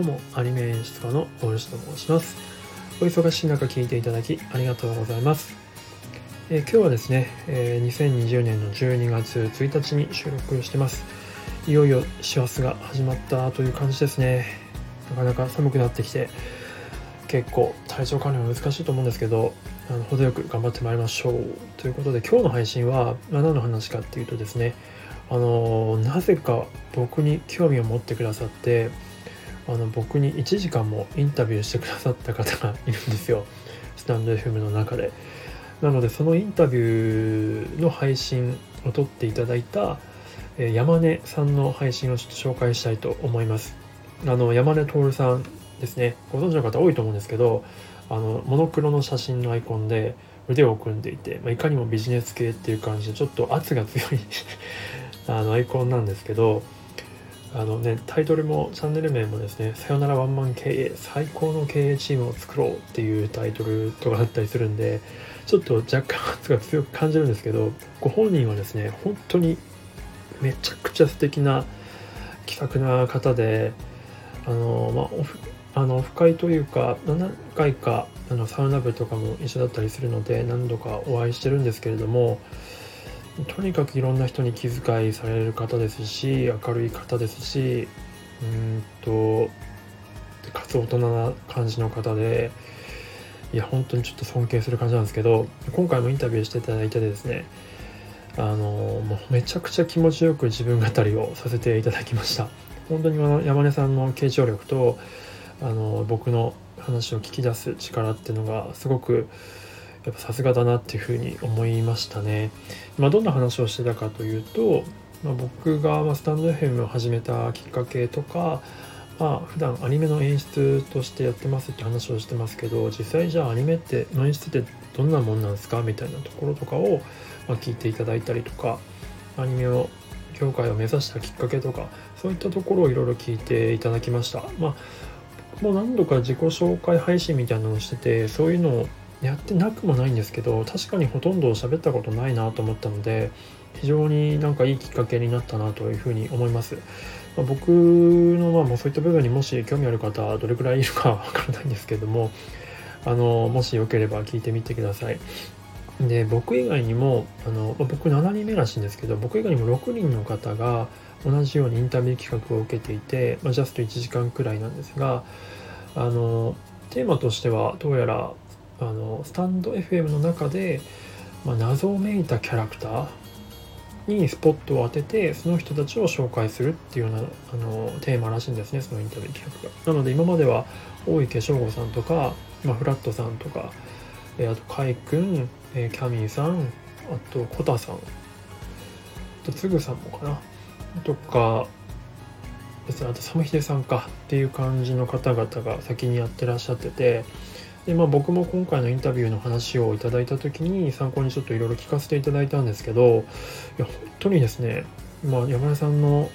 どうもアニメ演出家の大吉と申します。お忙しい中聞いていただきありがとうございます、えー、今日はですね、えー、2020年の12月1日に収録してます。いよいよ師走が始まったという感じですね。なかなか寒くなってきて結構体調管理は難しいと思うんですけどあの程よく頑張ってまいりましょう。ということで今日の配信は、ま、何の話かっていうとですねあのなぜか僕に興味を持ってくださってあの僕に1時間もインタビューしてくださった方がいるんですよ。スタンド FM の中で。なのでそのインタビューの配信を撮っていただいた山根さんの配信をちょっと紹介したいと思います。あの山根徹さんですね。ご存知の方多いと思うんですけどあのモノクロの写真のアイコンで腕を組んでいて、まあ、いかにもビジネス系っていう感じでちょっと圧が強い あのアイコンなんですけどあのねタイトルもチャンネル名もですね「さよならワンマン経営最高の経営チームを作ろう」っていうタイトルとかだったりするんでちょっと若干圧が強く感じるんですけどご本人はですね本当にめちゃくちゃ素敵な気さくな方であのまあオフあのオフ会というか何回かあのサウナ部とかも一緒だったりするので何度かお会いしてるんですけれどもとにかくいろんな人に気遣いされる方ですし明るい方ですしうんとかつ大人な感じの方でいや本当にちょっと尊敬する感じなんですけど今回もインタビューしていただいてですねあのもうめちゃくちゃ気持ちよく自分語りをさせていただきました。本当に山根さんの傾聴力とあの僕の話を聞き出す力っていうのがすごくやっぱさすがだなっていうふうに思いましたね。まあ、どんな話をしてたかというと、まあ、僕がスタンド FM を始めたきっかけとか、まあ普段アニメの演出としてやってますって話をしてますけど実際じゃあアニメっての演出ってどんなもんなんですか？みたいなところとかを、ま聞いていただいたりとかアニメを業界を目指したきっかけとかそういったところをいろいろ聞いていただきました。まあもう何度か自己紹介配信みたいなのをしててそういうのをやってなくもないんですけど確かにほとんど喋ったことないなと思ったので非常になんかいいきっかけになったなというふうに思います。まあ、僕のまあもうそういった部分にもし興味ある方どれくらいいるかわからないんですけどもあのもしよければ聞いてみてください。で僕以外にもあの、まあ、僕7人目らしいんですけど僕以外にも6人の方が同じようにインタビュー企画を受けていて、まあ、ジャスト1時間くらいなんですがあのテーマとしてはどうやらあのスタンド FM の中で、まあ、謎めいたキャラクターにスポットを当ててその人たちを紹介するっていうようなあのテーマらしいんですねそのインタビュー企画が。なので今までは大池翔吾さんとか、まあ、フラットさんとか、えー、あとカイ君、えー、キャミーさんあとコタさんあとつぐさんもかなとかですねあとサムヒデさんかっていう感じの方々が先にやってらっしゃっててでまあ、僕も今回のインタビューの話をいただいた時に参考にちょっといろいろ聞かせていただいたんですけどいや本当にですね、まあ、山田さんの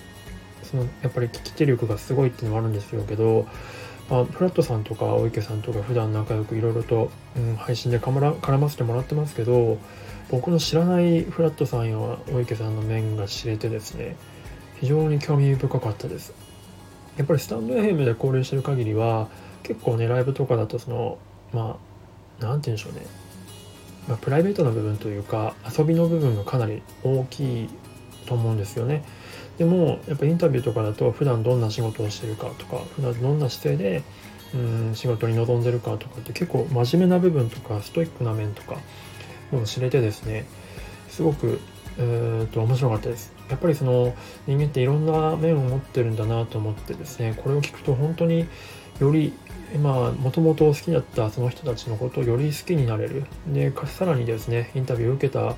そのやっぱり聞き手力がすごいっていうのもあるんですけど、まあ、フラットさんとか大池さんとか普段仲良くいろいろと、うん、配信で絡ませてもらってますけど僕の知らないフラットさんや大池さんの面が知れてですね非常に興味深かったです。やっぱりスタンド FM で交流してる限りは結構ねライブとかだとそのまあ何て言うんでしょうね、まあ、プライベートな部分というか遊びの部分がかなり大きいと思うんですよね。でもやっぱりインタビューとかだと普段どんな仕事をしてるかとか普段どんな姿勢でうん仕事に臨んでるかとかって結構真面目な部分とかストイックな面とかも知れてですねすごくえー、と面白かったですやっぱりその人間っていろんな面を持ってるんだなと思ってですねこれを聞くと本当によりまあもともと好きだったその人たちのことをより好きになれる。でさらにですねインタビューを受けた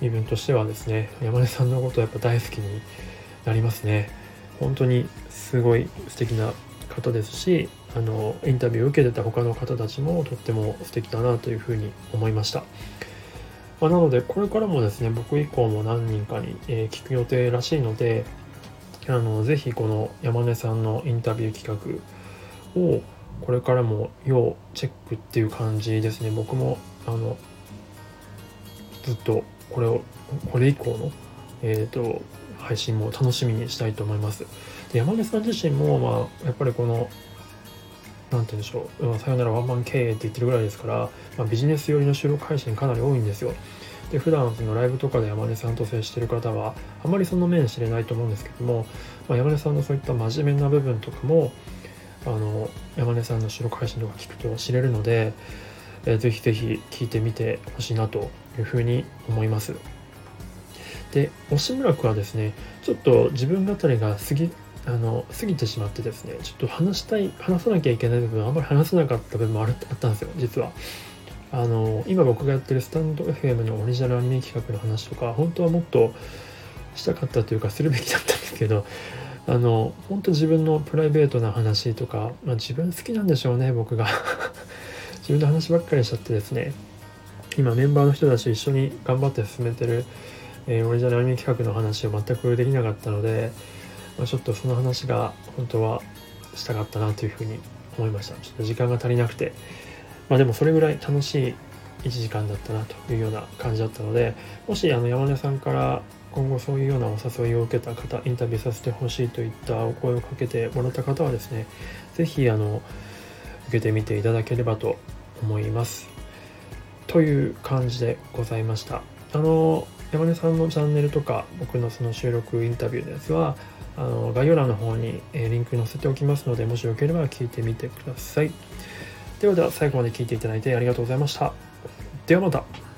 身分としてはですね山根さんのことやっぱ大好きになりますね。本当にすごい素敵な方ですしあのインタビューを受けてた他の方たちもとっても素敵だなというふうに思いました、まあ、なのでこれからもですね僕以降も何人かに、えー、聞く予定らしいのであのぜひこの山根さんのインタビュー企画をこれからも要チェックっていう感じですね。僕もあのずっとこれをこれ以降の、えーと、配信も楽しみにしたいと思います。で山根さん自身も、まあ、やっぱりこのなんて言うんでしょう、さよならワンマン経営って言ってるぐらいですから、まあ、ビジネス寄りの収録配信かなり多いんですよ。で普段そのライブとかで山根さんと接してる方はあまりその面知れないと思うんですけども、まあ、山根さんのそういった真面目な部分とかもあの山根さんの収録配信とか聞くと知れるので、えー、ぜひぜひ聞いてみてほしいなというふうに思います。で押村区はですねちょっと自分語りが過ぎあの過ぎてしまってですねちょっと話したい話さなきゃいけない部分あんまり話せなかった部分もあるあったんですよ実は。あの今僕がやってるスタンド FM のオリジナルアニメ企画の話とか本当はもっとしたかったというかするべきだったんですけどあの本当自分のプライベートな話とか、まあ、自分好きなんでしょうね僕が。自分の話ばっかりしちゃってですね。今メンバーの人たちと一緒に頑張って進めてる、えー、オリジナルアニメ企画の話を全くできなかったので、まあ、ちょっとその話が本当はしたかったなというふうに思いました。ちょっと時間が足りなくて。まあでもそれぐらい楽しい1時間だったなというような感じだったのでもしあの山根さんから今後そういうようなお誘いを受けた方インタビューさせてほしいといったお声をかけてもらった方はですね是非あの受けてみていただければと思いますという感じでございましたあの山根さんのチャンネルとか僕のその収録インタビューのやつはあの概要欄の方に、えリンク載せておきますのでもしよければ聞いてみてくださいではでは最後まで聞いていただいてありがとうございました。ではまた。